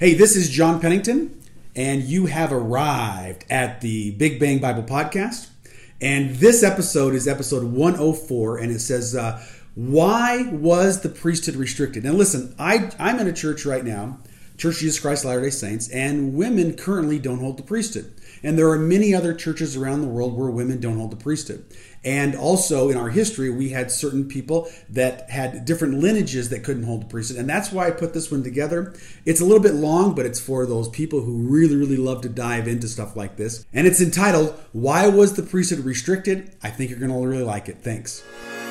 Hey, this is John Pennington, and you have arrived at the Big Bang Bible Podcast. And this episode is episode 104, and it says, uh, Why was the priesthood restricted? And listen, I, I'm in a church right now, Church Jesus Christ Latter day Saints, and women currently don't hold the priesthood. And there are many other churches around the world where women don't hold the priesthood. And also in our history, we had certain people that had different lineages that couldn't hold the priesthood. And that's why I put this one together. It's a little bit long, but it's for those people who really, really love to dive into stuff like this. And it's entitled, Why Was the Priesthood Restricted? I think you're going to really like it. Thanks.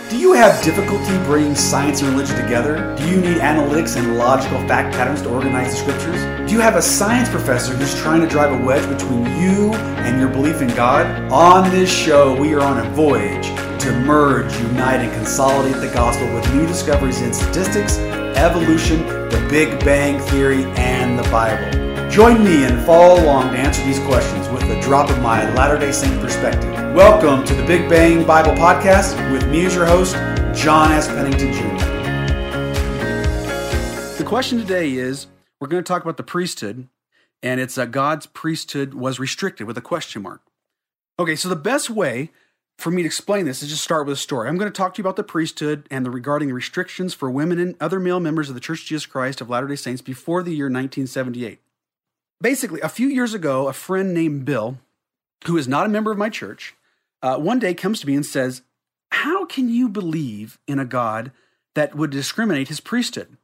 Do you have difficulty bringing science and religion together? Do you need analytics and logical fact patterns to organize the scriptures? Do you have a science professor who's trying to drive a wedge between you and your belief in God? On this show, we are on a voyage to merge, unite, and consolidate the gospel with new discoveries in statistics, evolution, the Big Bang Theory, and the Bible. Join me and follow along to answer these questions with a drop of my Latter day Saint perspective. Welcome to the Big Bang Bible Podcast with me as your host, John S. Pennington Jr. The question today is we're going to talk about the priesthood, and it's that God's priesthood was restricted with a question mark. Okay, so the best way for me to explain this is just start with a story. I'm going to talk to you about the priesthood and the regarding restrictions for women and other male members of the Church of Jesus Christ of Latter day Saints before the year 1978 basically, a few years ago, a friend named Bill, who is not a member of my church, uh, one day comes to me and says, How can you believe in a God that would discriminate his priesthood?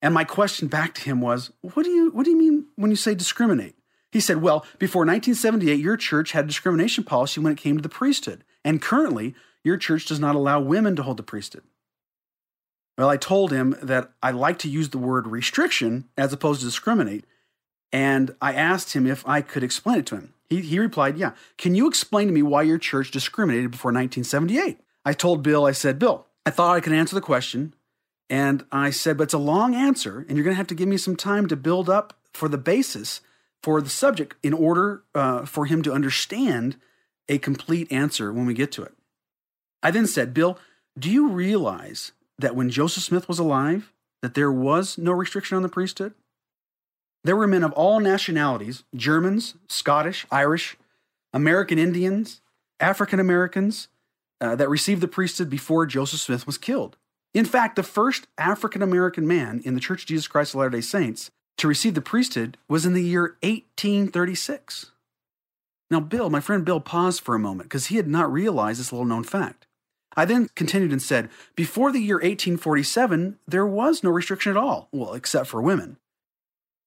And my question back to him was, What do you, what do you mean when you say discriminate? He said, Well, before 1978, your church had a discrimination policy when it came to the priesthood. And currently, your church does not allow women to hold the priesthood. Well, I told him that I like to use the word restriction as opposed to discriminate and I asked him if I could explain it to him. He, he replied, Yeah. Can you explain to me why your church discriminated before 1978? I told Bill, I said, Bill, I thought I could answer the question. And I said, But it's a long answer, and you're going to have to give me some time to build up for the basis for the subject in order uh, for him to understand a complete answer when we get to it. I then said, Bill, do you realize that when Joseph Smith was alive, that there was no restriction on the priesthood? There were men of all nationalities Germans, Scottish, Irish, American Indians, African Americans uh, that received the priesthood before Joseph Smith was killed. In fact, the first African American man in the Church of Jesus Christ of Latter day Saints to receive the priesthood was in the year 1836. Now, Bill, my friend Bill, paused for a moment because he had not realized this little known fact. I then continued and said, Before the year 1847, there was no restriction at all, well, except for women.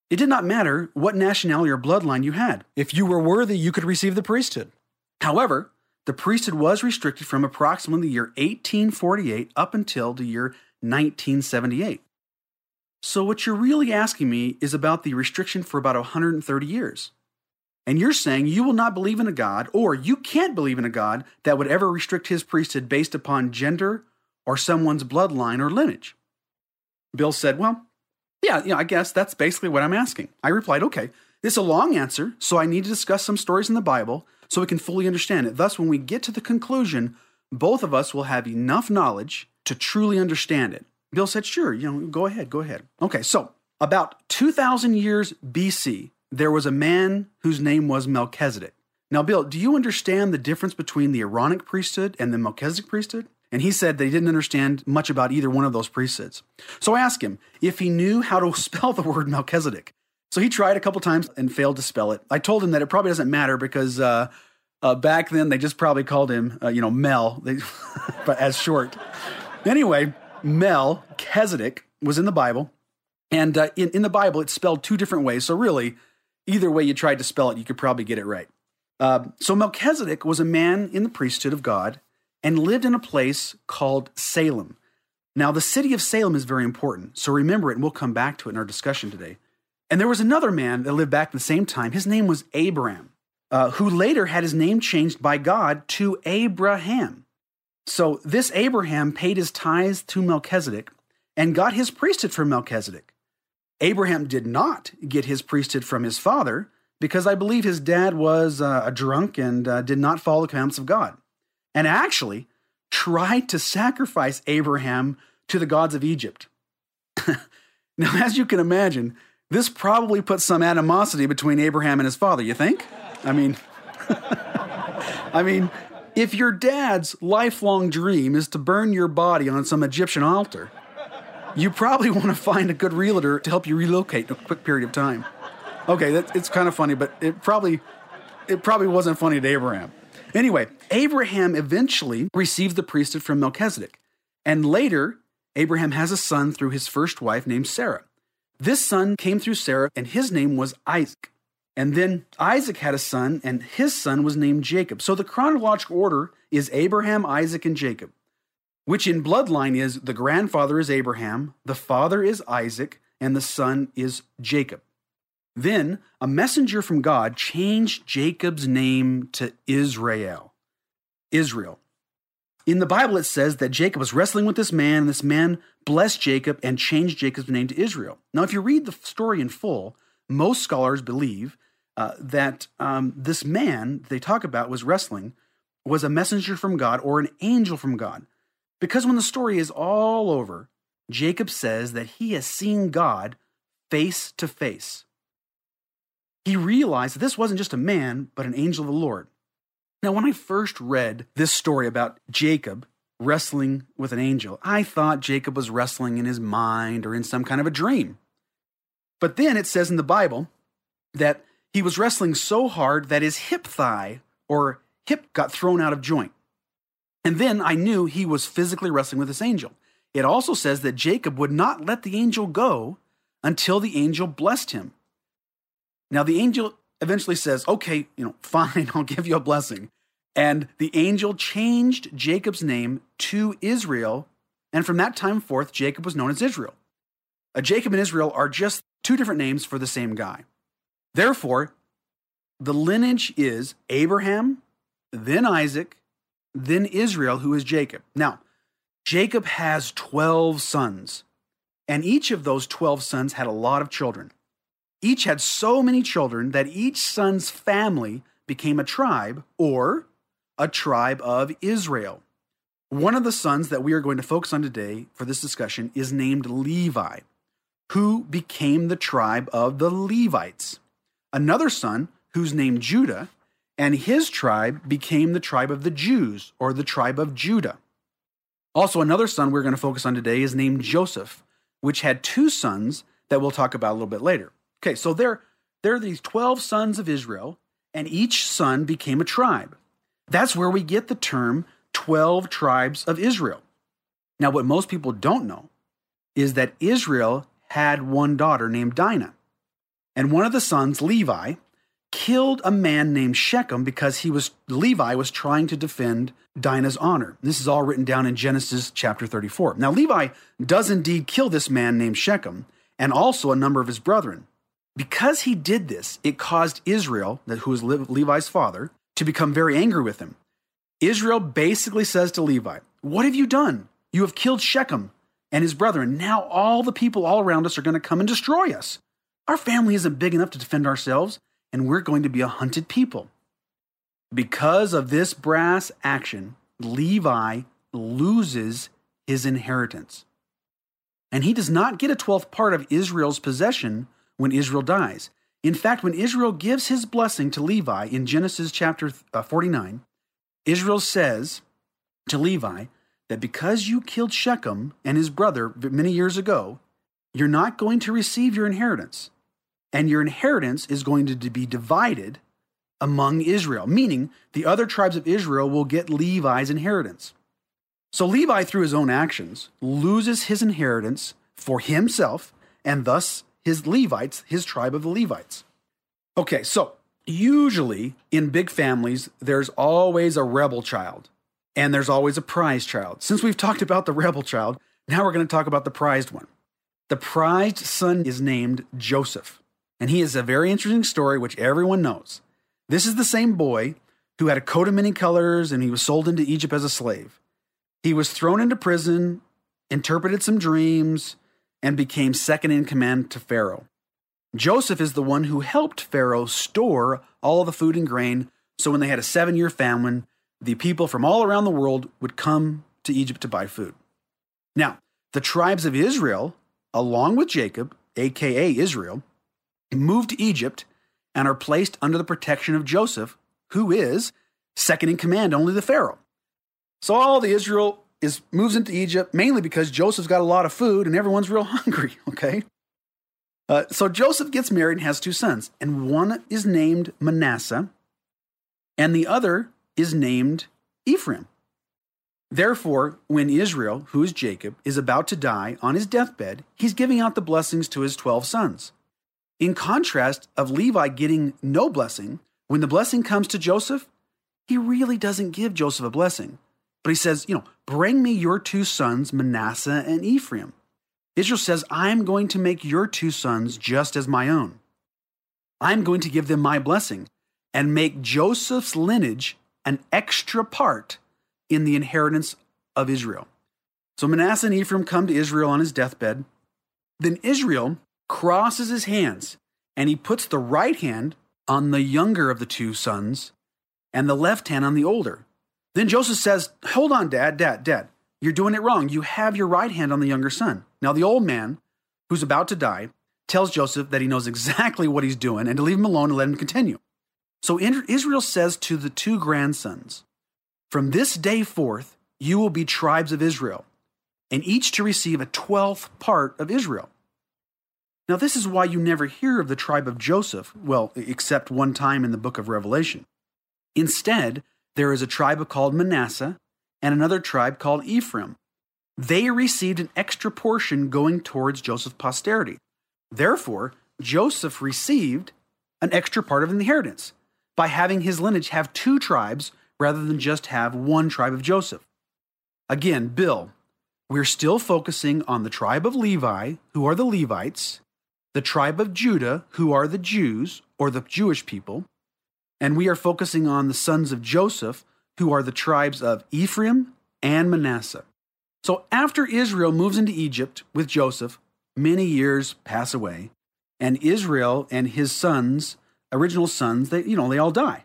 It did not matter what nationality or bloodline you had. If you were worthy, you could receive the priesthood. However, the priesthood was restricted from approximately the year 1848 up until the year 1978. So, what you're really asking me is about the restriction for about 130 years. And you're saying you will not believe in a God, or you can't believe in a God that would ever restrict his priesthood based upon gender or someone's bloodline or lineage. Bill said, Well, yeah, yeah, I guess that's basically what I'm asking. I replied, okay, is a long answer, so I need to discuss some stories in the Bible so we can fully understand it. Thus, when we get to the conclusion, both of us will have enough knowledge to truly understand it. Bill said, sure, you know, go ahead, go ahead. Okay, so about 2,000 years BC, there was a man whose name was Melchizedek. Now, Bill, do you understand the difference between the Aaronic priesthood and the Melchizedek priesthood? And he said they didn't understand much about either one of those priesthoods. So I asked him if he knew how to spell the word Melchizedek. So he tried a couple times and failed to spell it. I told him that it probably doesn't matter because uh, uh, back then they just probably called him, uh, you know, Mel, they, but as short. Anyway, Melchizedek was in the Bible, and uh, in, in the Bible it's spelled two different ways. So really, either way you tried to spell it, you could probably get it right. Uh, so Melchizedek was a man in the priesthood of God and lived in a place called Salem. Now, the city of Salem is very important, so remember it, and we'll come back to it in our discussion today. And there was another man that lived back at the same time. His name was Abram, uh, who later had his name changed by God to Abraham. So, this Abraham paid his tithes to Melchizedek and got his priesthood from Melchizedek. Abraham did not get his priesthood from his father because I believe his dad was uh, a drunk and uh, did not follow the commandments of God and actually tried to sacrifice Abraham to the gods of Egypt. now, as you can imagine, this probably put some animosity between Abraham and his father, you think? I mean, I mean, if your dad's lifelong dream is to burn your body on some Egyptian altar, you probably want to find a good realtor to help you relocate in a quick period of time. Okay, that, it's kind of funny, but it probably it probably wasn't funny to Abraham. Anyway, Abraham eventually received the priesthood from Melchizedek, and later Abraham has a son through his first wife named Sarah. This son came through Sarah, and his name was Isaac. And then Isaac had a son, and his son was named Jacob. So the chronological order is Abraham, Isaac, and Jacob, which in bloodline is the grandfather is Abraham, the father is Isaac, and the son is Jacob. Then a messenger from God changed Jacob's name to Israel. Israel. In the Bible, it says that Jacob was wrestling with this man, and this man blessed Jacob and changed Jacob's name to Israel. Now, if you read the story in full, most scholars believe uh, that um, this man they talk about was wrestling was a messenger from God or an angel from God. Because when the story is all over, Jacob says that he has seen God face to face. He realized that this wasn't just a man, but an angel of the Lord. Now, when I first read this story about Jacob wrestling with an angel, I thought Jacob was wrestling in his mind or in some kind of a dream. But then it says in the Bible that he was wrestling so hard that his hip thigh or hip got thrown out of joint. And then I knew he was physically wrestling with this angel. It also says that Jacob would not let the angel go until the angel blessed him. Now, the angel eventually says, Okay, you know, fine, I'll give you a blessing. And the angel changed Jacob's name to Israel. And from that time forth, Jacob was known as Israel. A Jacob and Israel are just two different names for the same guy. Therefore, the lineage is Abraham, then Isaac, then Israel, who is Jacob. Now, Jacob has 12 sons, and each of those 12 sons had a lot of children. Each had so many children that each son's family became a tribe or a tribe of Israel. One of the sons that we are going to focus on today for this discussion is named Levi, who became the tribe of the Levites another son who's named Judah, and his tribe became the tribe of the Jews, or the tribe of Judah. Also, another son we're going to focus on today is named Joseph, which had two sons that we'll talk about a little bit later. Okay, so there, there are these 12 sons of Israel, and each son became a tribe. That's where we get the term 12 tribes of Israel. Now, what most people don't know is that Israel had one daughter named Dinah. And one of the sons, Levi, killed a man named Shechem because he was Levi was trying to defend Dinah's honor. This is all written down in Genesis chapter 34. Now Levi does indeed kill this man named Shechem and also a number of his brethren. Because he did this, it caused Israel, who was Levi's father, to become very angry with him. Israel basically says to Levi, What have you done? You have killed Shechem and his brethren. Now all the people all around us are going to come and destroy us. Our family isn't big enough to defend ourselves, and we're going to be a hunted people. Because of this brass action, Levi loses his inheritance. And he does not get a twelfth part of Israel's possession when Israel dies. In fact, when Israel gives his blessing to Levi in Genesis chapter uh, 49, Israel says to Levi that because you killed Shechem and his brother many years ago, you're not going to receive your inheritance and your inheritance is going to be divided among Israel, meaning the other tribes of Israel will get Levi's inheritance. So Levi, through his own actions, loses his inheritance for himself and thus his Levites, his tribe of the Levites. Okay, so usually in big families, there's always a rebel child and there's always a prized child. Since we've talked about the rebel child, now we're going to talk about the prized one. The prized son is named Joseph. And he is a very interesting story, which everyone knows. This is the same boy who had a coat of many colors and he was sold into Egypt as a slave. He was thrown into prison, interpreted some dreams, and became second in command to Pharaoh. Joseph is the one who helped Pharaoh store all the food and grain, so when they had a seven year famine, the people from all around the world would come to Egypt to buy food. Now, the tribes of Israel, along with Jacob, aka Israel, move to Egypt and are placed under the protection of Joseph, who is second in command only to Pharaoh. So all the Israel is moves into Egypt mainly because Joseph's got a lot of food and everyone's real hungry, okay? Uh, so Joseph gets married and has two sons, and one is named Manasseh, and the other is named Ephraim. Therefore, when Israel, who is Jacob, is about to die on his deathbed, he's giving out the blessings to his 12 sons. In contrast of Levi getting no blessing, when the blessing comes to Joseph, he really doesn't give Joseph a blessing. But he says, you know, bring me your two sons, Manasseh and Ephraim. Israel says, I'm going to make your two sons just as my own. I'm going to give them my blessing and make Joseph's lineage an extra part in the inheritance of Israel. So Manasseh and Ephraim come to Israel on his deathbed. Then Israel crosses his hands and he puts the right hand on the younger of the two sons and the left hand on the older. Then Joseph says, Hold on, Dad, Dad, Dad. You're doing it wrong. You have your right hand on the younger son. Now, the old man, who's about to die, tells Joseph that he knows exactly what he's doing and to leave him alone and let him continue. So Israel says to the two grandsons, From this day forth, you will be tribes of Israel, and each to receive a twelfth part of Israel. Now, this is why you never hear of the tribe of Joseph, well, except one time in the book of Revelation. Instead, there is a tribe called Manasseh and another tribe called Ephraim. They received an extra portion going towards Joseph's posterity. Therefore, Joseph received an extra part of inheritance by having his lineage have two tribes rather than just have one tribe of Joseph. Again, Bill, we're still focusing on the tribe of Levi, who are the Levites, the tribe of Judah, who are the Jews, or the Jewish people, and we are focusing on the sons of Joseph, who are the tribes of Ephraim and Manasseh. So after Israel moves into Egypt with Joseph, many years pass away, and Israel and his sons, original sons, they you know, they all die.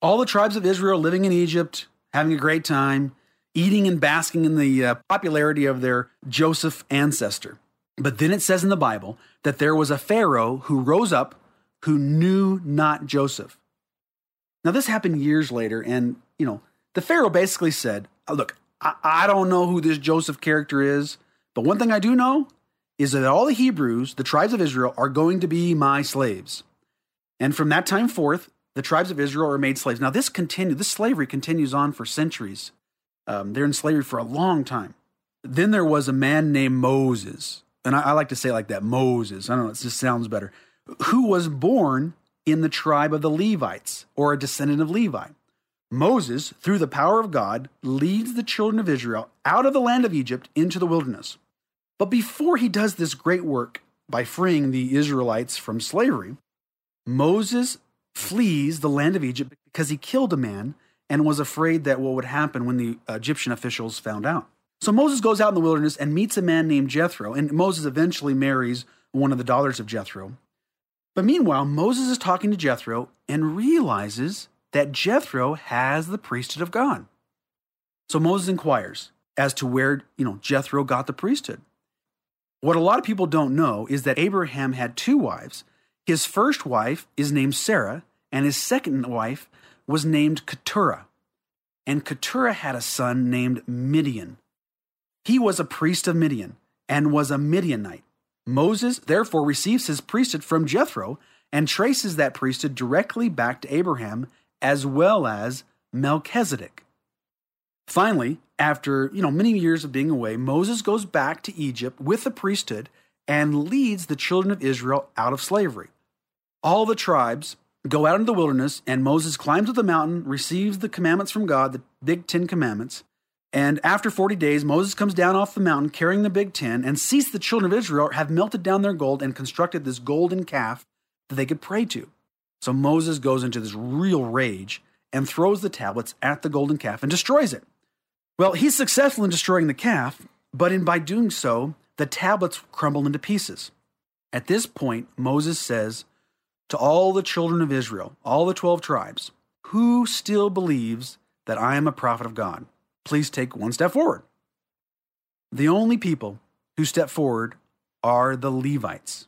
All the tribes of Israel living in Egypt, having a great time, eating and basking in the uh, popularity of their Joseph ancestor. But then it says in the Bible that there was a Pharaoh who rose up who knew not Joseph. Now, this happened years later, and you know, the Pharaoh basically said, uh, Look, I, I don't know who this Joseph character is, but one thing I do know is that all the Hebrews, the tribes of Israel, are going to be my slaves. And from that time forth, the tribes of Israel are made slaves. Now, this continued, this slavery continues on for centuries. Um, they're in slavery for a long time. Then there was a man named Moses, and I, I like to say like that Moses. I don't know, it just sounds better. Who was born in the tribe of the Levites, or a descendant of Levi. Moses, through the power of God, leads the children of Israel out of the land of Egypt into the wilderness. But before he does this great work by freeing the Israelites from slavery, Moses flees the land of Egypt because he killed a man and was afraid that what would happen when the Egyptian officials found out. So Moses goes out in the wilderness and meets a man named Jethro, and Moses eventually marries one of the daughters of Jethro. But meanwhile, Moses is talking to Jethro and realizes that Jethro has the priesthood of God. So Moses inquires as to where, you know, Jethro got the priesthood. What a lot of people don't know is that Abraham had two wives. His first wife is named Sarah, and his second wife was named Keturah. And Keturah had a son named Midian. He was a priest of Midian and was a Midianite. Moses therefore receives his priesthood from Jethro and traces that priesthood directly back to Abraham as well as Melchizedek. Finally, after, you know, many years of being away, Moses goes back to Egypt with the priesthood and leads the children of Israel out of slavery. All the tribes go out into the wilderness, and Moses climbs up the mountain, receives the commandments from God, the big Ten Commandments, and after 40 days, Moses comes down off the mountain carrying the big tin and sees the children of Israel have melted down their gold and constructed this golden calf that they could pray to. So Moses goes into this real rage and throws the tablets at the golden calf and destroys it. Well, he's successful in destroying the calf, but in by doing so, the tablets crumble into pieces. At this point, Moses says to all the children of Israel, all the 12 tribes, who still believes that I am a prophet of God? Please take one step forward. The only people who step forward are the Levites.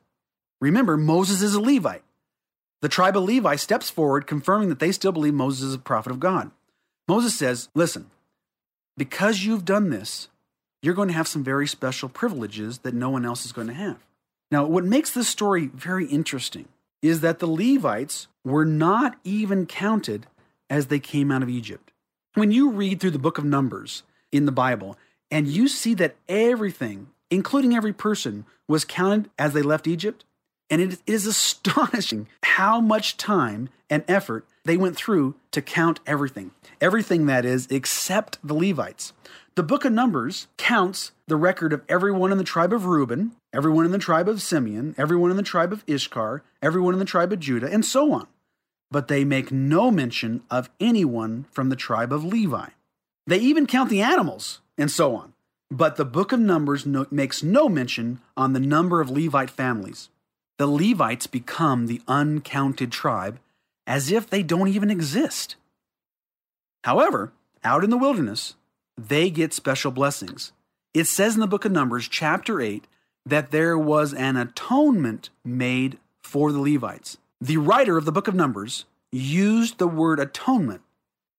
Remember, Moses is a Levite. The tribe of Levi steps forward, confirming that they still believe Moses is a prophet of God. Moses says, Listen, because you've done this, you're going to have some very special privileges that no one else is going to have. Now, what makes this story very interesting is that the Levites were not even counted as they came out of Egypt. When you read through the book of Numbers in the Bible and you see that everything, including every person, was counted as they left Egypt, and it is astonishing how much time and effort they went through to count everything. Everything that is, except the Levites. The book of Numbers counts the record of everyone in the tribe of Reuben, everyone in the tribe of Simeon, everyone in the tribe of Issachar, everyone in the tribe of Judah, and so on. But they make no mention of anyone from the tribe of Levi. They even count the animals, and so on. But the book of Numbers no, makes no mention on the number of Levite families. The Levites become the uncounted tribe as if they don't even exist. However, out in the wilderness, they get special blessings. It says in the book of Numbers, chapter 8, that there was an atonement made for the Levites. The writer of the book of Numbers used the word atonement,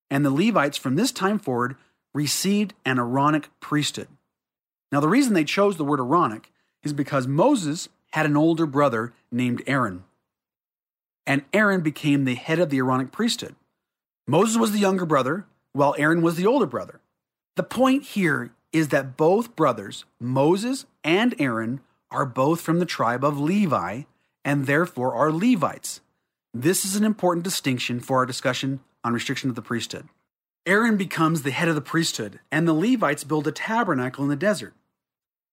and the Levites from this time forward received an Aaronic priesthood. Now, the reason they chose the word Aaronic is because Moses had an older brother named Aaron, and Aaron became the head of the Aaronic priesthood. Moses was the younger brother, while Aaron was the older brother. The point here is that both brothers, Moses and Aaron, are both from the tribe of Levi and therefore are Levites. This is an important distinction for our discussion on restriction of the priesthood. Aaron becomes the head of the priesthood, and the Levites build a tabernacle in the desert.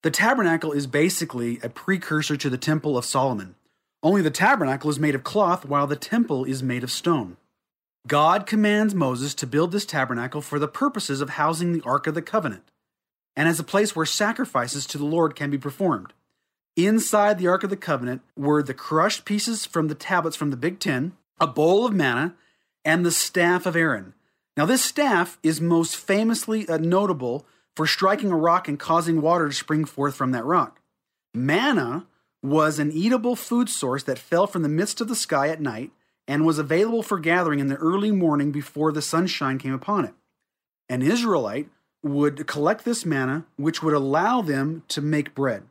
The tabernacle is basically a precursor to the Temple of Solomon, only the tabernacle is made of cloth while the temple is made of stone. God commands Moses to build this tabernacle for the purposes of housing the Ark of the Covenant and as a place where sacrifices to the Lord can be performed. Inside the Ark of the Covenant were the crushed pieces from the tablets from the Big Ten, a bowl of manna, and the staff of Aaron. Now, this staff is most famously uh, notable for striking a rock and causing water to spring forth from that rock. Manna was an eatable food source that fell from the midst of the sky at night and was available for gathering in the early morning before the sunshine came upon it. An Israelite would collect this manna, which would allow them to make bread.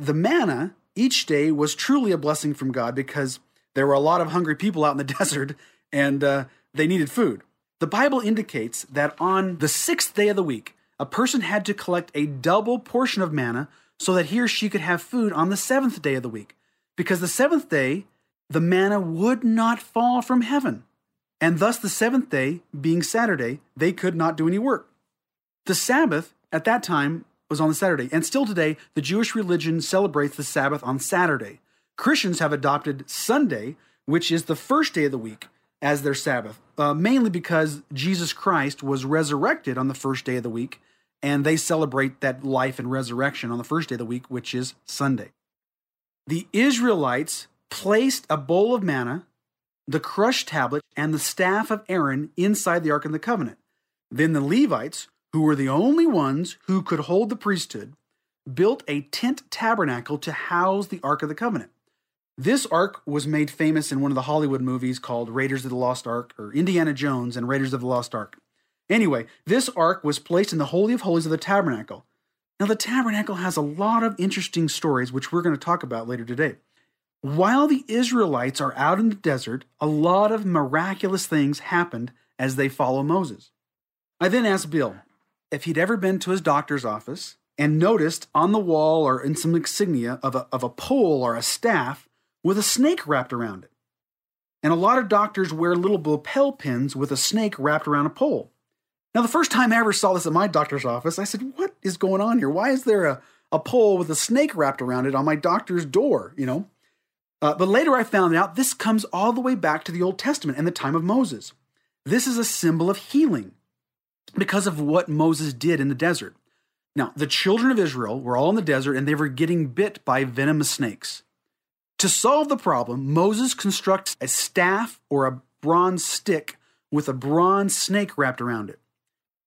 The manna each day was truly a blessing from God because there were a lot of hungry people out in the desert and uh, they needed food. The Bible indicates that on the sixth day of the week, a person had to collect a double portion of manna so that he or she could have food on the seventh day of the week. Because the seventh day, the manna would not fall from heaven. And thus, the seventh day, being Saturday, they could not do any work. The Sabbath at that time was on the Saturday, and still today, the Jewish religion celebrates the Sabbath on Saturday. Christians have adopted Sunday, which is the first day of the week, as their Sabbath, uh, mainly because Jesus Christ was resurrected on the first day of the week, and they celebrate that life and resurrection on the first day of the week, which is Sunday. The Israelites placed a bowl of manna, the crushed tablet, and the staff of Aaron inside the Ark of the Covenant. Then the Levites, who were the only ones who could hold the priesthood, built a tent tabernacle to house the Ark of the Covenant. This ark was made famous in one of the Hollywood movies called Raiders of the Lost Ark or Indiana Jones and Raiders of the Lost Ark. Anyway, this ark was placed in the Holy of Holies of the tabernacle. Now, the tabernacle has a lot of interesting stories, which we're going to talk about later today. While the Israelites are out in the desert, a lot of miraculous things happened as they follow Moses. I then asked Bill, if he'd ever been to his doctor's office and noticed on the wall or in some insignia of a, of a pole or a staff with a snake wrapped around it. And a lot of doctors wear little lapel pins with a snake wrapped around a pole. Now, the first time I ever saw this at my doctor's office, I said, What is going on here? Why is there a, a pole with a snake wrapped around it on my doctor's door? You know? Uh, but later I found out this comes all the way back to the Old Testament and the time of Moses. This is a symbol of healing because of what Moses did in the desert. Now, the children of Israel were all in the desert and they were getting bit by venomous snakes. To solve the problem, Moses constructs a staff or a bronze stick with a bronze snake wrapped around it.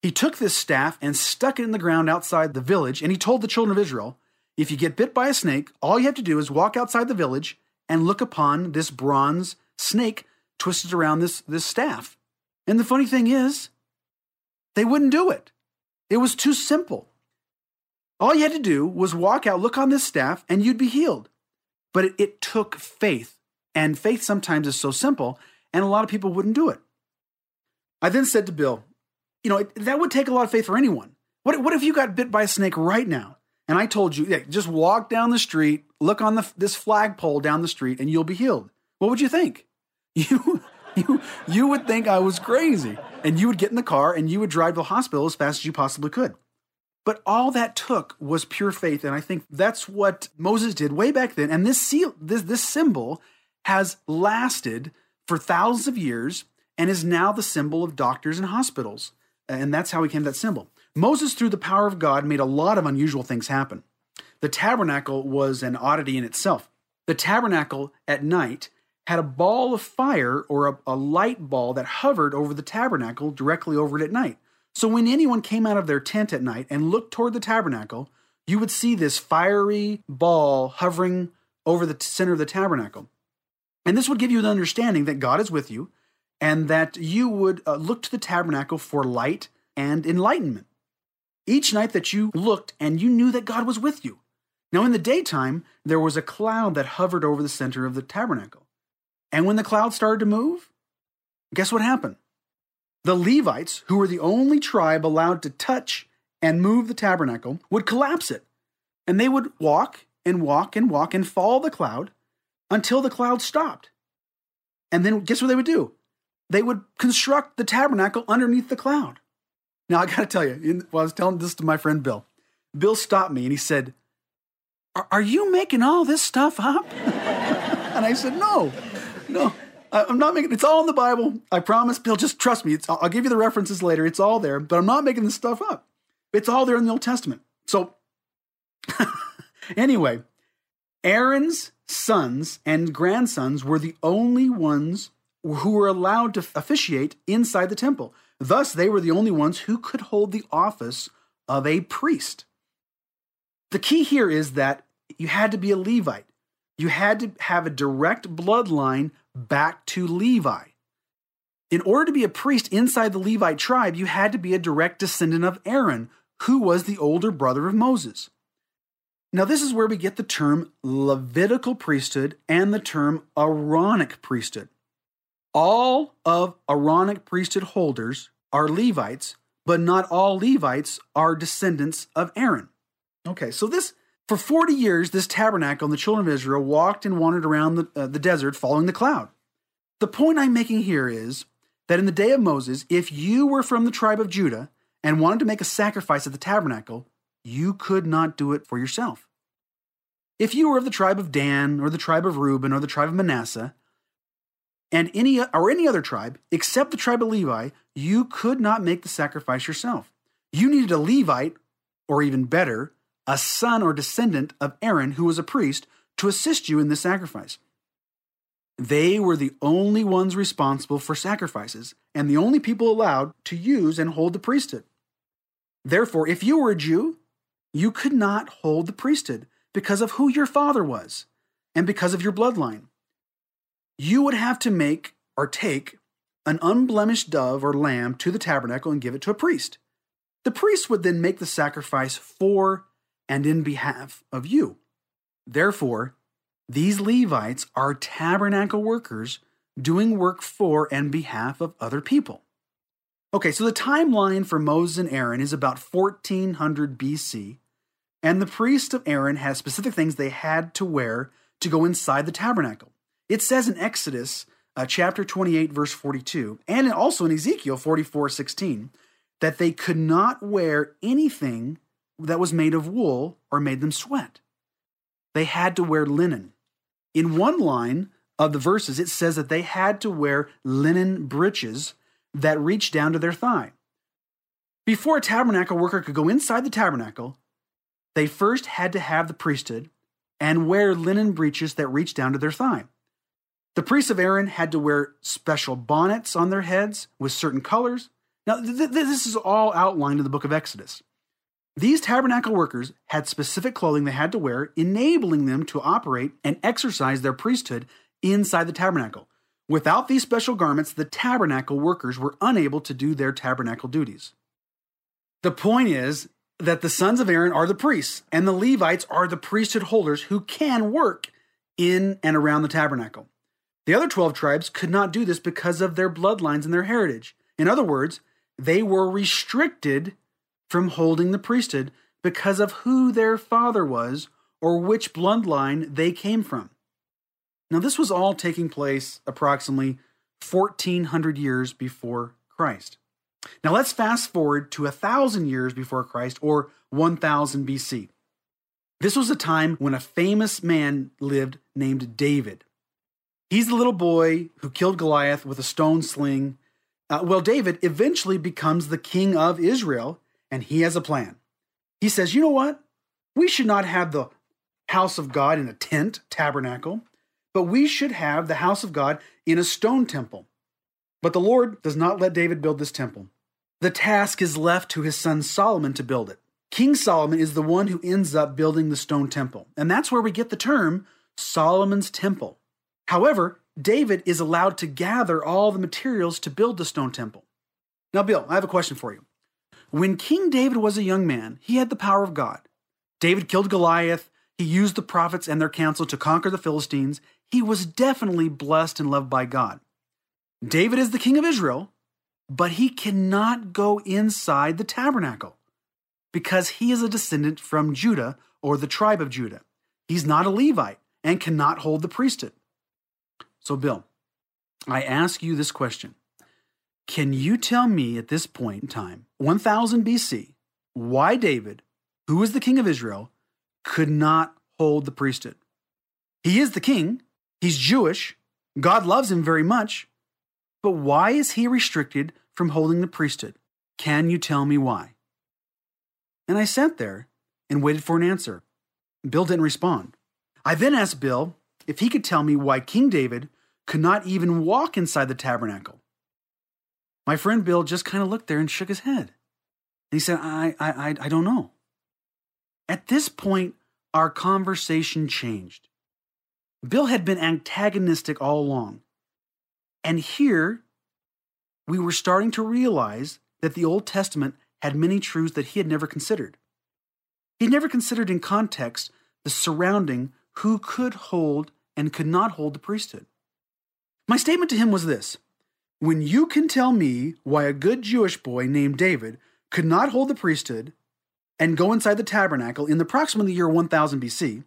He took this staff and stuck it in the ground outside the village, and he told the children of Israel, If you get bit by a snake, all you have to do is walk outside the village and look upon this bronze snake twisted around this, this staff. And the funny thing is, they wouldn't do it. It was too simple. All you had to do was walk out, look on this staff, and you'd be healed. But it, it took faith. And faith sometimes is so simple, and a lot of people wouldn't do it. I then said to Bill, you know, it, that would take a lot of faith for anyone. What, what if you got bit by a snake right now? And I told you, yeah, just walk down the street, look on the, this flagpole down the street, and you'll be healed. What would you think? You, you, you would think I was crazy. And you would get in the car and you would drive to the hospital as fast as you possibly could. But all that took was pure faith. And I think that's what Moses did way back then. And this seal, this, this symbol has lasted for thousands of years and is now the symbol of doctors and hospitals. And that's how we came to that symbol. Moses, through the power of God, made a lot of unusual things happen. The tabernacle was an oddity in itself. The tabernacle at night had a ball of fire or a, a, light ball that hovered over the tabernacle directly over it at night. So when anyone came out of their tent at night and looked toward the tabernacle, you would see this fiery ball hovering over the center of the tabernacle. And this would give you the understanding that God is with you and that you would uh, look to the tabernacle for light and enlightenment. Each night that you looked and you knew that God was with you. Now, in the daytime, there was a cloud that hovered over the center of the tabernacle. And when the cloud started to move, guess what happened? The Levites, who were the only tribe allowed to touch and move the tabernacle, would collapse it. And they would walk and walk and walk and follow the cloud until the cloud stopped. And then guess what they would do? They would construct the tabernacle underneath the cloud. Now, I got to tell you, well, I was telling this to my friend Bill. Bill stopped me and he said, Are you making all this stuff up? and I said, No, no. I'm not making it's all in the Bible. I promise, Bill. Just trust me. I'll give you the references later. It's all there, but I'm not making this stuff up. It's all there in the Old Testament. So, anyway, Aaron's sons and grandsons were the only ones who were allowed to officiate inside the temple. Thus, they were the only ones who could hold the office of a priest. The key here is that you had to be a Levite. You had to have a direct bloodline back to Levi. In order to be a priest inside the Levite tribe, you had to be a direct descendant of Aaron, who was the older brother of Moses. Now, this is where we get the term Levitical priesthood and the term Aaronic priesthood. All of Aaronic priesthood holders are Levites, but not all Levites are descendants of Aaron. Okay, so this for 40 years, this tabernacle and the children of Israel walked and wandered around the, uh, the desert following the cloud. The point I'm making here is that in the day of Moses, if you were from the tribe of Judah and wanted to make a sacrifice at the tabernacle, you could not do it for yourself. If you were of the tribe of Dan or the tribe of Reuben or the tribe of Manasseh, and any or any other tribe except the tribe of Levi, you could not make the sacrifice yourself. You needed a Levite, or even better, a son or descendant of Aaron who was a priest to assist you in this sacrifice. They were the only ones responsible for sacrifices and the only people allowed to use and hold the priesthood. Therefore, if you were a Jew, you could not hold the priesthood because of who your father was and because of your bloodline you would have to make or take an unblemished dove or lamb to the tabernacle and give it to a priest. The priest would then make the sacrifice for and in behalf of you. Therefore, these Levites are tabernacle workers doing work for and behalf of other people. Okay, so the timeline for Moses and Aaron is about 1400 BC, and the priest of Aaron had specific things they had to wear to go inside the tabernacle. It says in Exodus uh, chapter 28, verse 42, and also in Ezekiel 44, 16, that they could not wear anything that was made of wool or made them sweat. They had to wear linen. In one line of the verses, it says that they had to wear linen breeches that reached down to their thigh. Before a tabernacle worker could go inside the tabernacle, they first had to have the priesthood and wear linen breeches that reached down to their thigh. The priests of Aaron had to wear special bonnets on their heads with certain colors. Now, th- th- this is all outlined in the book of Exodus. These tabernacle workers had specific clothing they had to wear, enabling them to operate and exercise their priesthood inside the tabernacle. Without these special garments, the tabernacle workers were unable to do their tabernacle duties. The point is that the sons of Aaron are the priests, and the Levites are the priesthood holders who can work in and around the tabernacle. The other 12 tribes could not do this because of their bloodlines and their heritage. In other words, they were restricted from holding the priesthood because of who their father was or which bloodline they came from. Now, this was all taking place approximately 1400 years before Christ. Now, let's fast forward to a thousand years before Christ or 1000 BC. This was a time when a famous man lived named David. He's the little boy who killed Goliath with a stone sling. Uh, well, David eventually becomes the king of Israel, and he has a plan. He says, You know what? We should not have the house of God in a tent, tabernacle, but we should have the house of God in a stone temple. But the Lord does not let David build this temple. The task is left to his son Solomon to build it. King Solomon is the one who ends up building the stone temple, and that's where we get the term Solomon's temple. However, David is allowed to gather all the materials to build the stone temple. Now, Bill, I have a question for you. When King David was a young man, he had the power of God. David killed Goliath, he used the prophets and their counsel to conquer the Philistines. He was definitely blessed and loved by God. David is the king of Israel, but he cannot go inside the tabernacle because he is a descendant from Judah or the tribe of Judah. He's not a Levite and cannot hold the priesthood. So, Bill, I ask you this question Can you tell me at this point in time, 1000 BC, why David, who was the king of Israel, could not hold the priesthood? He is the king, he's Jewish, God loves him very much, but why is he restricted from holding the priesthood? Can you tell me why? And I sat there and waited for an answer. Bill didn't respond. I then asked Bill if he could tell me why King David could not even walk inside the tabernacle. My friend Bill just kind of looked there and shook his head. And he said, I, I, I, I don't know. At this point, our conversation changed. Bill had been antagonistic all along. And here, we were starting to realize that the Old Testament had many truths that he had never considered. He had never considered in context the surrounding who could hold and could not hold the priesthood. My statement to him was this When you can tell me why a good Jewish boy named David could not hold the priesthood and go inside the tabernacle in the approximately year 1000 BC,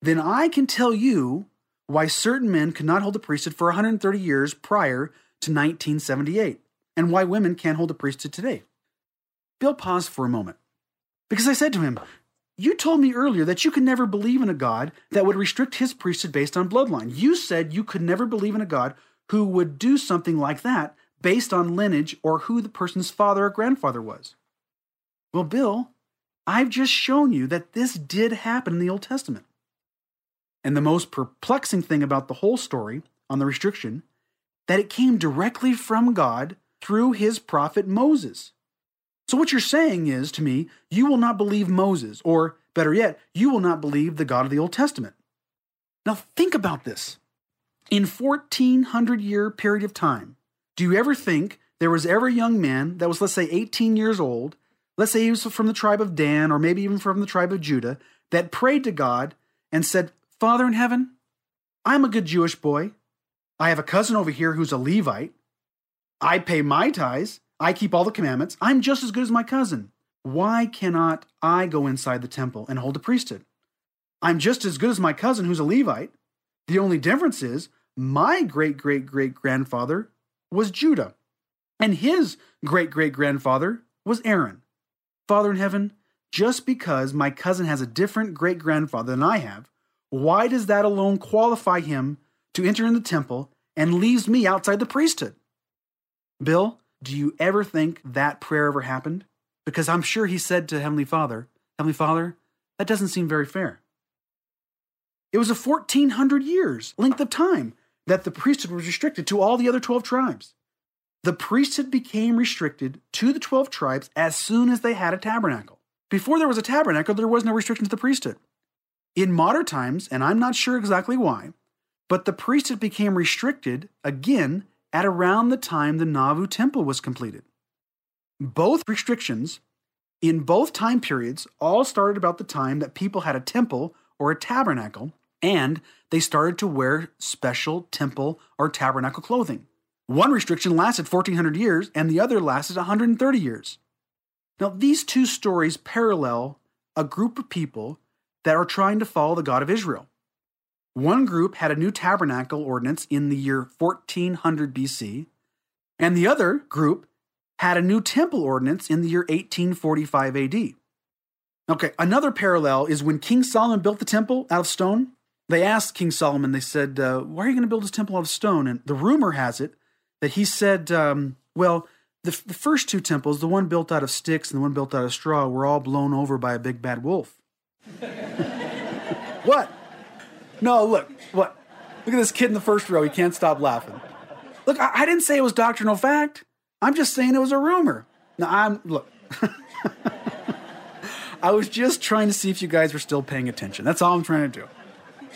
then I can tell you why certain men could not hold the priesthood for 130 years prior to 1978 and why women can't hold the priesthood today. Bill paused for a moment because I said to him, You told me earlier that you could never believe in a God that would restrict his priesthood based on bloodline. You said you could never believe in a God who would do something like that based on lineage or who the person's father or grandfather was. Well, Bill, I've just shown you that this did happen in the Old Testament. And the most perplexing thing about the whole story on the restriction that it came directly from God through his prophet Moses. So, what you're saying is to me, you will not believe Moses, or better yet, you will not believe the God of the Old Testament. Now, think about this. In 1400 year period of time, do you ever think there was ever a young man that was, let's say, 18 years old, let's say he was from the tribe of Dan, or maybe even from the tribe of Judah, that prayed to God and said, Father in heaven, I'm a good Jewish boy. I have a cousin over here who's a Levite. I pay my tithes. I keep all the commandments. I'm just as good as my cousin. Why cannot I go inside the temple and hold a priesthood? I'm just as good as my cousin who's a Levite. The only difference is my great great great grandfather was Judah, and his great great grandfather was Aaron. Father in heaven, just because my cousin has a different great grandfather than I have, why does that alone qualify him to enter in the temple and leaves me outside the priesthood? Bill, do you ever think that prayer ever happened? Because I'm sure he said to Heavenly Father, Heavenly Father, that doesn't seem very fair. It was a 1400 years length of time that the priesthood was restricted to all the other 12 tribes. The priesthood became restricted to the 12 tribes as soon as they had a tabernacle. before there was a tabernacle, there was no restriction to the priesthood. In modern times, and I'm not sure exactly why, but the priesthood became restricted again at around the time the Nauvoo temple was completed. Both restrictions in both time periods all started about the time that people had a temple or a tabernacle, and they started to wear special temple or tabernacle clothing. One restriction lasted 1400 years, and the other lasted 130 years. Now, these two stories parallel a group of people that are trying to follow the God of Israel. One group had a new tabernacle ordinance in the year 1400 BC, and the other group had a new temple ordinance in the year 1845 AD. Okay, another parallel is when King Solomon built the temple out of stone. They asked King Solomon, they said, uh, Why are you going to build this temple out of stone? And the rumor has it that he said, um, Well, the, the first two temples, the one built out of sticks and the one built out of straw, were all blown over by a big bad wolf. what? No, look, what? Look at this kid in the first row. He can't stop laughing. Look, I, I didn't say it was doctrinal fact. I'm just saying it was a rumor. Now, I'm, look. I was just trying to see if you guys were still paying attention. That's all I'm trying to do.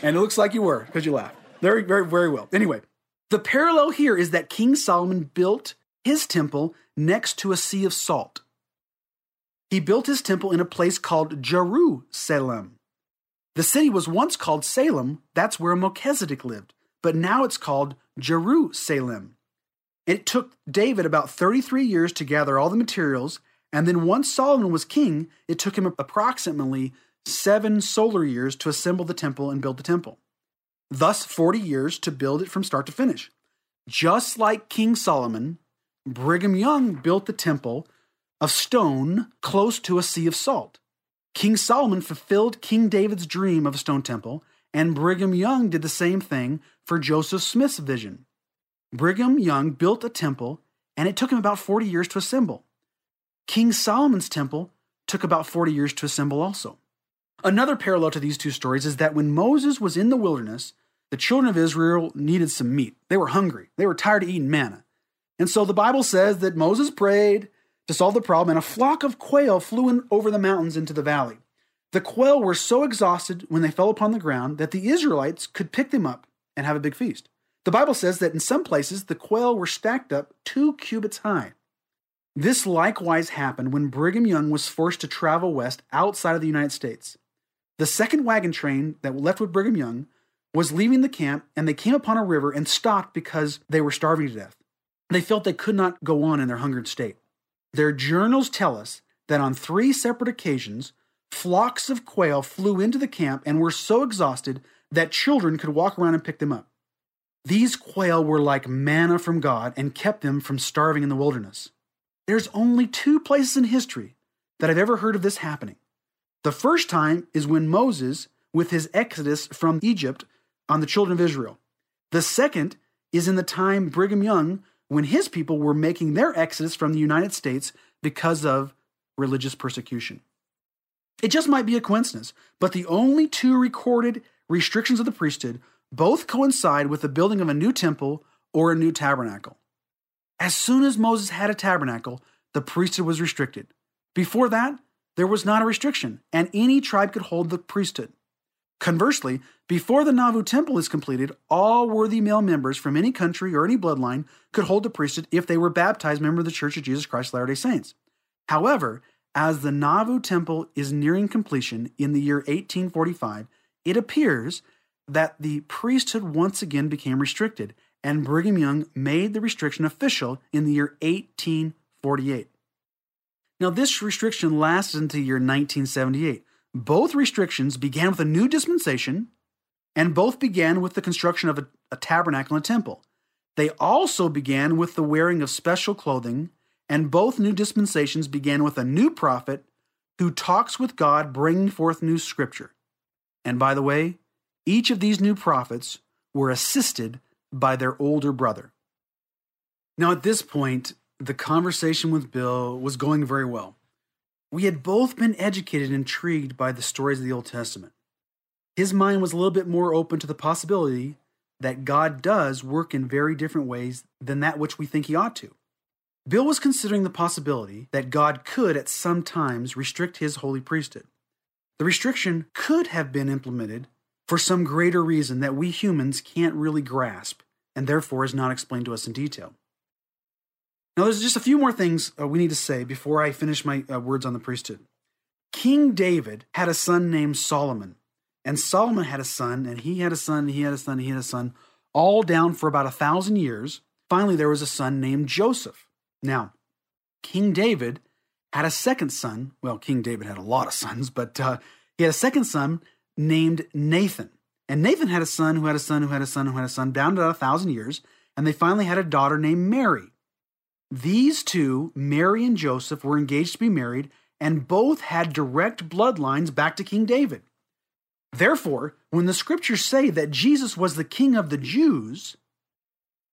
And it looks like you were because you laughed. Very, very, very well. Anyway, the parallel here is that King Solomon built his temple next to a sea of salt. He built his temple in a place called Jerusalem. The city was once called Salem, that's where Melchizedek lived, but now it's called Jerusalem. It took David about 33 years to gather all the materials, and then once Solomon was king, it took him approximately seven solar years to assemble the temple and build the temple. Thus, 40 years to build it from start to finish. Just like King Solomon, Brigham Young built the temple of stone close to a sea of salt. King Solomon fulfilled King David's dream of a stone temple, and Brigham Young did the same thing for Joseph Smith's vision. Brigham Young built a temple, and it took him about 40 years to assemble. King Solomon's temple took about 40 years to assemble also. Another parallel to these two stories is that when Moses was in the wilderness, the children of Israel needed some meat. They were hungry, they were tired of eating manna. And so the Bible says that Moses prayed to solve the problem, and a flock of quail flew in over the mountains into the valley. The quail were so exhausted when they fell upon the ground that the Israelites could pick them up and have a big feast. The Bible says that in some places the quail were stacked up two cubits high. This likewise happened when Brigham Young was forced to travel west outside of the United States. The second wagon train that left with Brigham Young was leaving the camp and they came upon a river and stopped because they were starving to death. They felt they could not go on in their hungered state. Their journals tell us that on three separate occasions, flocks of quail flew into the camp and were so exhausted that children could walk around and pick them up. These quail were like manna from God and kept them from starving in the wilderness. There's only two places in history that I've ever heard of this happening. The first time is when Moses, with his exodus from Egypt on the children of Israel. The second is in the time Brigham Young, when his people were making their exodus from the United States because of religious persecution. It just might be a coincidence, but the only two recorded restrictions of the priesthood both coincide with the building of a new temple or a new tabernacle. As soon as Moses had a tabernacle, the priesthood was restricted. Before that, there was not a restriction, and any tribe could hold the priesthood. Conversely, before the Nauvoo temple is completed, all worthy male members from any country or any bloodline could hold the priesthood if they were baptized member of the Church of Jesus Christ of Latter-day Saints. However, as the Nauvoo temple is nearing completion in the year 1845, it appears that the priesthood once again became restricted, and Brigham Young made the restriction official in the year 1848. Now, this restriction lasted until the year 1978. Both restrictions began with a new dispensation, and both began with the construction of a, a tabernacle and a temple. They also began with the wearing of special clothing, and both new dispensations began with a new prophet who talks with God, bringing forth new scripture. And by the way, each of these new prophets were assisted by their older brother. Now, at this point, the conversation with Bill was going very well. We had both been educated and intrigued by the stories of the Old Testament. His mind was a little bit more open to the possibility that God does work in very different ways than that which we think he ought to. Bill was considering the possibility that God could at some times restrict his holy priesthood. The restriction could have been implemented for some greater reason that we humans can't really grasp and therefore is not explained to us in detail. Now, there's just a few more things uh, we need to say before I finish my uh, words on the priesthood. King David had a son named Solomon, and Solomon had a son, and he had a son, and he had a son, and he had a son, all down for about a thousand years. Finally, there was a son named Joseph. Now, King David had a second son. Well, King David had a lot of sons, but uh, he had a second son named Nathan. And Nathan had a son who had a son who had a son who had a son down to about a thousand years, and they finally had a daughter named Mary. These two, Mary and Joseph, were engaged to be married, and both had direct bloodlines back to King David. Therefore, when the scriptures say that Jesus was the king of the Jews,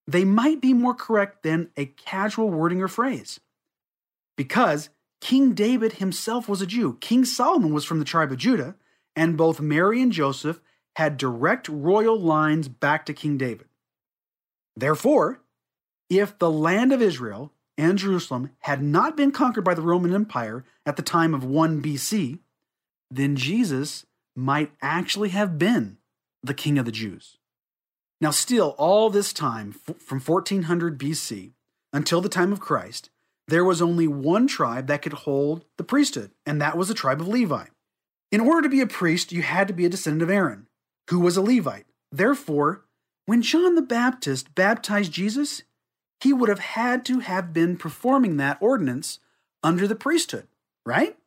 they might be more correct than a casual wording or phrase. Because King David himself was a Jew, King Solomon was from the tribe of Judah, and both Mary and Joseph had direct royal lines back to King David. Therefore, if the land of Israel and Jerusalem had not been conquered by the Roman Empire at the time of 1 BC, then Jesus might actually have been the king of the Jews. Now, still, all this time, from 1400 BC until the time of Christ, there was only one tribe that could hold the priesthood, and that was the tribe of Levi. In order to be a priest, you had to be a descendant of Aaron, who was a Levite. Therefore, when John the Baptist baptized Jesus, he would have had to have been performing that ordinance under the priesthood, right?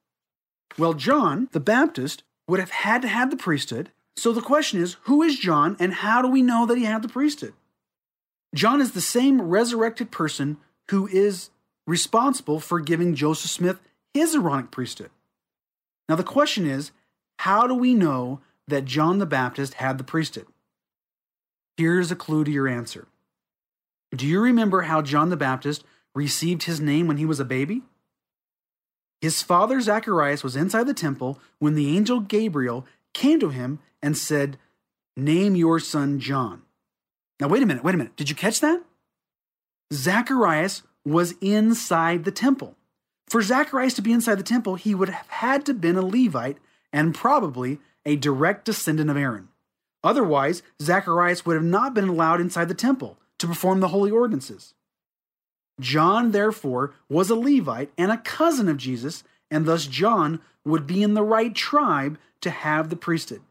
Well, John the Baptist would have had to have the priesthood. So the question is who is John and how do we know that he had the priesthood? John is the same resurrected person who is responsible for giving Joseph Smith his Aaronic priesthood. Now, the question is how do we know that John the Baptist had the priesthood? Here's a clue to your answer. Do you remember how John the Baptist received his name when he was a baby? His father Zacharias was inside the temple when the angel Gabriel came to him and said, Name your son John. Now, wait a minute, wait a minute. Did you catch that? Zacharias was inside the temple. For Zacharias to be inside the temple, he would have had to been a Levite and probably a direct descendant of Aaron. Otherwise, Zacharias would have not been allowed inside the temple to perform the holy ordinances. John, therefore, was a Levite and a cousin of Jesus, and thus John would be in the right tribe to have the priesthood.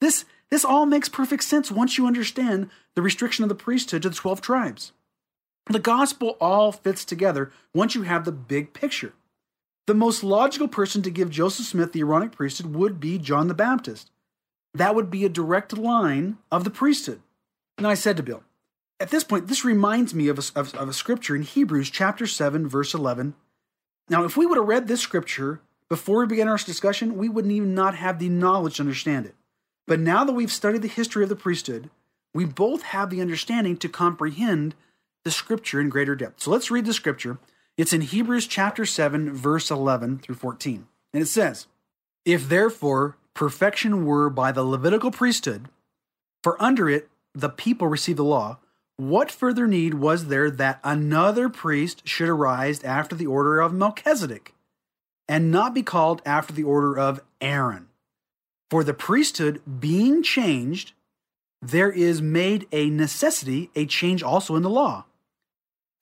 This, this all makes perfect sense once you understand the restriction of the priesthood to the 12 tribes. The gospel all fits together once you have the big picture. The most logical person to give Joseph Smith the Aaronic priesthood would be John the Baptist. That would be a direct line of the priesthood. And I said to Bill, at this point, this reminds me of a, of, of a scripture in Hebrews chapter 7, verse 11. Now, if we would have read this scripture before we began our discussion, we wouldn't even not have the knowledge to understand it. But now that we've studied the history of the priesthood, we both have the understanding to comprehend the scripture in greater depth. So let's read the scripture. It's in Hebrews chapter 7, verse 11 through 14. And it says, If therefore perfection were by the Levitical priesthood, for under it the people received the law, what further need was there that another priest should arise after the order of Melchizedek, and not be called after the order of Aaron? For the priesthood being changed, there is made a necessity, a change also in the law.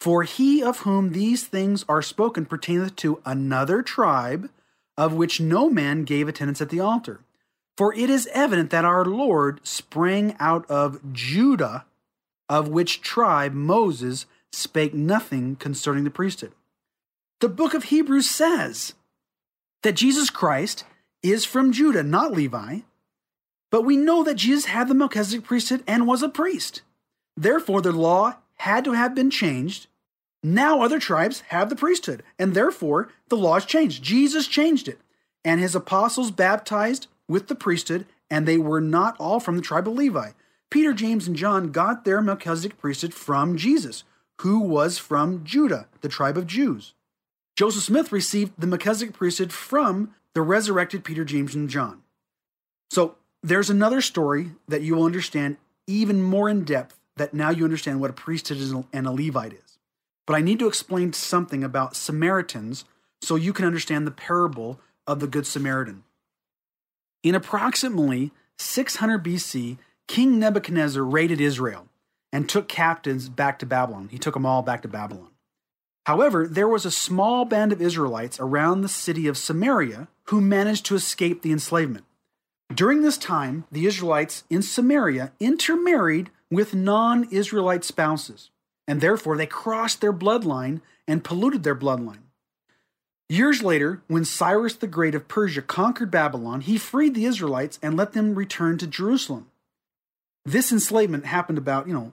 For he of whom these things are spoken pertaineth to another tribe, of which no man gave attendance at the altar. For it is evident that our Lord sprang out of Judah of which tribe Moses spake nothing concerning the priesthood. The book of Hebrews says that Jesus Christ is from Judah, not Levi, but we know that Jesus had the Melchizedek priesthood and was a priest. Therefore, the law had to have been changed. Now other tribes have the priesthood, and therefore the law is changed. Jesus changed it, and his apostles baptized with the priesthood, and they were not all from the tribe of Levi. Peter, James, and John got their Melchizedek priesthood from Jesus, who was from Judah, the tribe of Jews. Joseph Smith received the Melchizedek priesthood from the resurrected Peter, James, and John. So there's another story that you will understand even more in depth that now you understand what a priesthood and a Levite is. but I need to explain something about Samaritans so you can understand the parable of the Good Samaritan. In approximately 600 BC, King Nebuchadnezzar raided Israel and took captives back to Babylon. He took them all back to Babylon. However, there was a small band of Israelites around the city of Samaria who managed to escape the enslavement. During this time, the Israelites in Samaria intermarried with non Israelite spouses, and therefore they crossed their bloodline and polluted their bloodline. Years later, when Cyrus the Great of Persia conquered Babylon, he freed the Israelites and let them return to Jerusalem. This enslavement happened about, you know,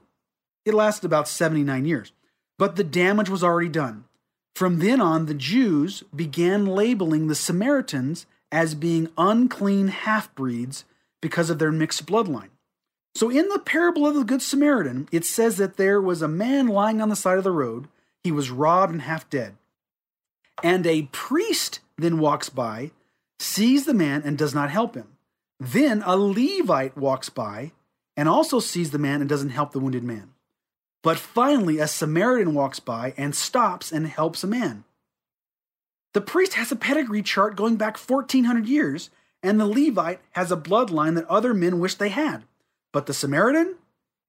it lasted about 79 years, but the damage was already done. From then on, the Jews began labeling the Samaritans as being unclean half breeds because of their mixed bloodline. So, in the parable of the Good Samaritan, it says that there was a man lying on the side of the road. He was robbed and half dead. And a priest then walks by, sees the man, and does not help him. Then a Levite walks by and also sees the man and doesn't help the wounded man. But finally, a Samaritan walks by and stops and helps a man. The priest has a pedigree chart going back 1400 years, and the Levite has a bloodline that other men wish they had. But the Samaritan,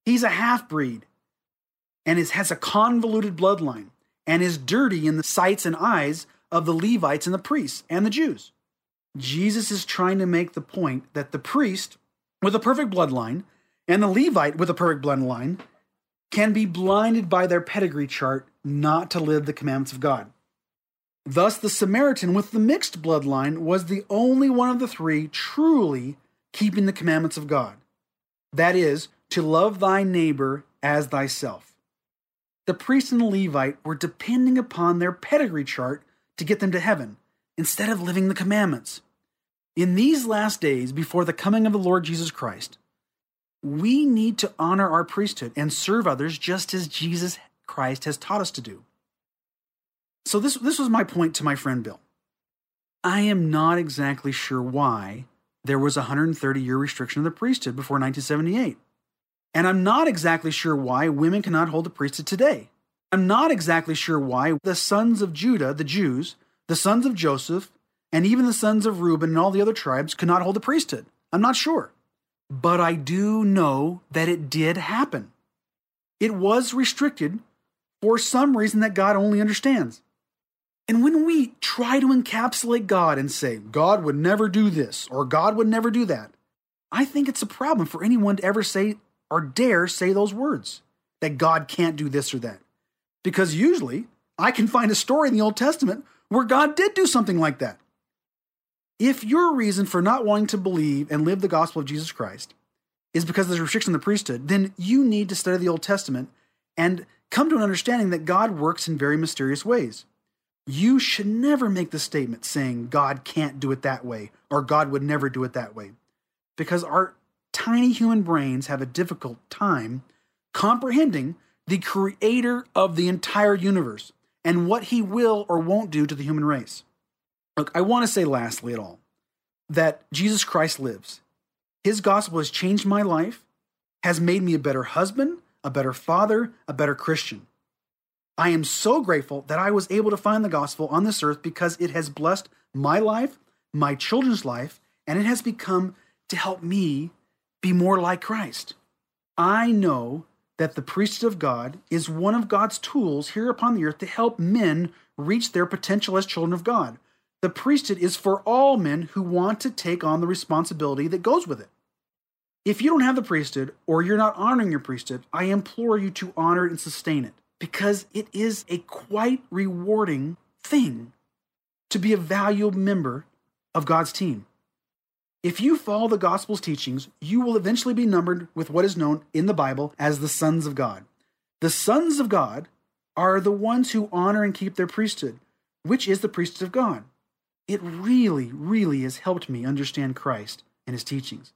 he's a half breed and has a convoluted bloodline and is dirty in the sights and eyes of the Levites and the priests and the Jews. Jesus is trying to make the point that the priest with a perfect bloodline and the Levite with a perfect bloodline can be blinded by their pedigree chart not to live the commandments of God. Thus, the Samaritan with the mixed bloodline was the only one of the three truly keeping the commandments of God. That is, to love thy neighbor as thyself. The priest and the Levite were depending upon their pedigree chart to get them to heaven instead of living the commandments. In these last days, before the coming of the Lord Jesus Christ, we need to honor our priesthood and serve others just as Jesus Christ has taught us to do. So this this was my point to my friend Bill. I am not exactly sure why there was a 130 year restriction of the priesthood before 1978. And I'm not exactly sure why women cannot hold the priesthood today. I'm not exactly sure why the sons of Judah, the Jews, the sons of Joseph, and even the sons of Reuben and all the other tribes could not hold the priesthood. I'm not sure. But I do know that it did happen. It was restricted for some reason that God only understands. And when we try to encapsulate God and say, God would never do this or God would never do that, I think it's a problem for anyone to ever say or dare say those words that God can't do this or that. Because usually I can find a story in the Old Testament where God did do something like that. If your reason for not wanting to believe and live the gospel of Jesus Christ is because there's restriction in the priesthood, then you need to study the Old Testament and come to an understanding that God works in very mysterious ways. You should never make the statement saying God can't do it that way or God would never do it that way, because our tiny human brains have a difficult time comprehending the creator of the entire universe and what he will or won't do to the human race. Look, I want to say lastly at all that Jesus Christ lives. His gospel has changed my life, has made me a better husband, a better father, a better Christian. I am so grateful that I was able to find the gospel on this earth because it has blessed my life, my children's life, and it has become to help me be more like Christ. I know that the priesthood of God is one of God's tools here upon the earth to help men reach their potential as children of God. The priesthood is for all men who want to take on the responsibility that goes with it. If you don't have the priesthood or you're not honoring your priesthood, I implore you to honor it and sustain it because it is a quite rewarding thing to be a valuable member of God's team. If you follow the gospel's teachings, you will eventually be numbered with what is known in the Bible as the sons of God. The sons of God are the ones who honor and keep their priesthood, which is the priesthood of God. It really, really has helped me understand Christ and his teachings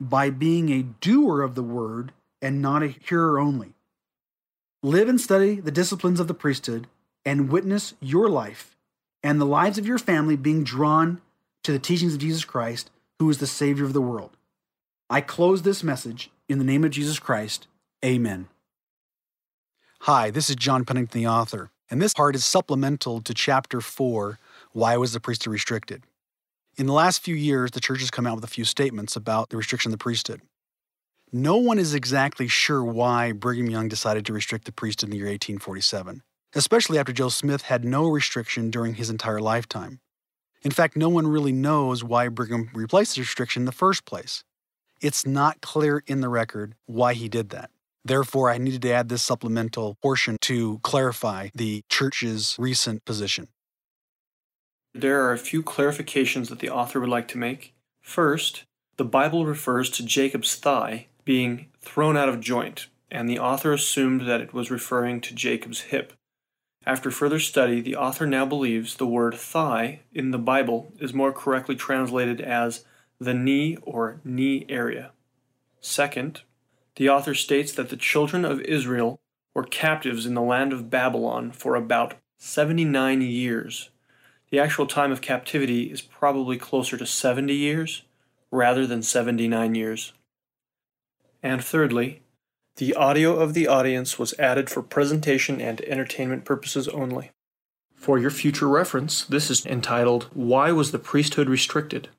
by being a doer of the word and not a hearer only. Live and study the disciplines of the priesthood and witness your life and the lives of your family being drawn to the teachings of Jesus Christ, who is the Savior of the world. I close this message in the name of Jesus Christ. Amen. Hi, this is John Pennington, the author. And this part is supplemental to chapter 4 Why Was the Priesthood Restricted? In the last few years, the church has come out with a few statements about the restriction of the priesthood. No one is exactly sure why Brigham Young decided to restrict the priesthood in the year 1847, especially after Joe Smith had no restriction during his entire lifetime. In fact, no one really knows why Brigham replaced the restriction in the first place. It's not clear in the record why he did that. Therefore, I needed to add this supplemental portion to clarify the church's recent position. There are a few clarifications that the author would like to make. First, the Bible refers to Jacob's thigh being thrown out of joint, and the author assumed that it was referring to Jacob's hip. After further study, the author now believes the word thigh in the Bible is more correctly translated as the knee or knee area. Second, the author states that the children of Israel were captives in the land of Babylon for about 79 years. The actual time of captivity is probably closer to 70 years rather than 79 years. And thirdly, the audio of the audience was added for presentation and entertainment purposes only. For your future reference, this is entitled Why Was the Priesthood Restricted?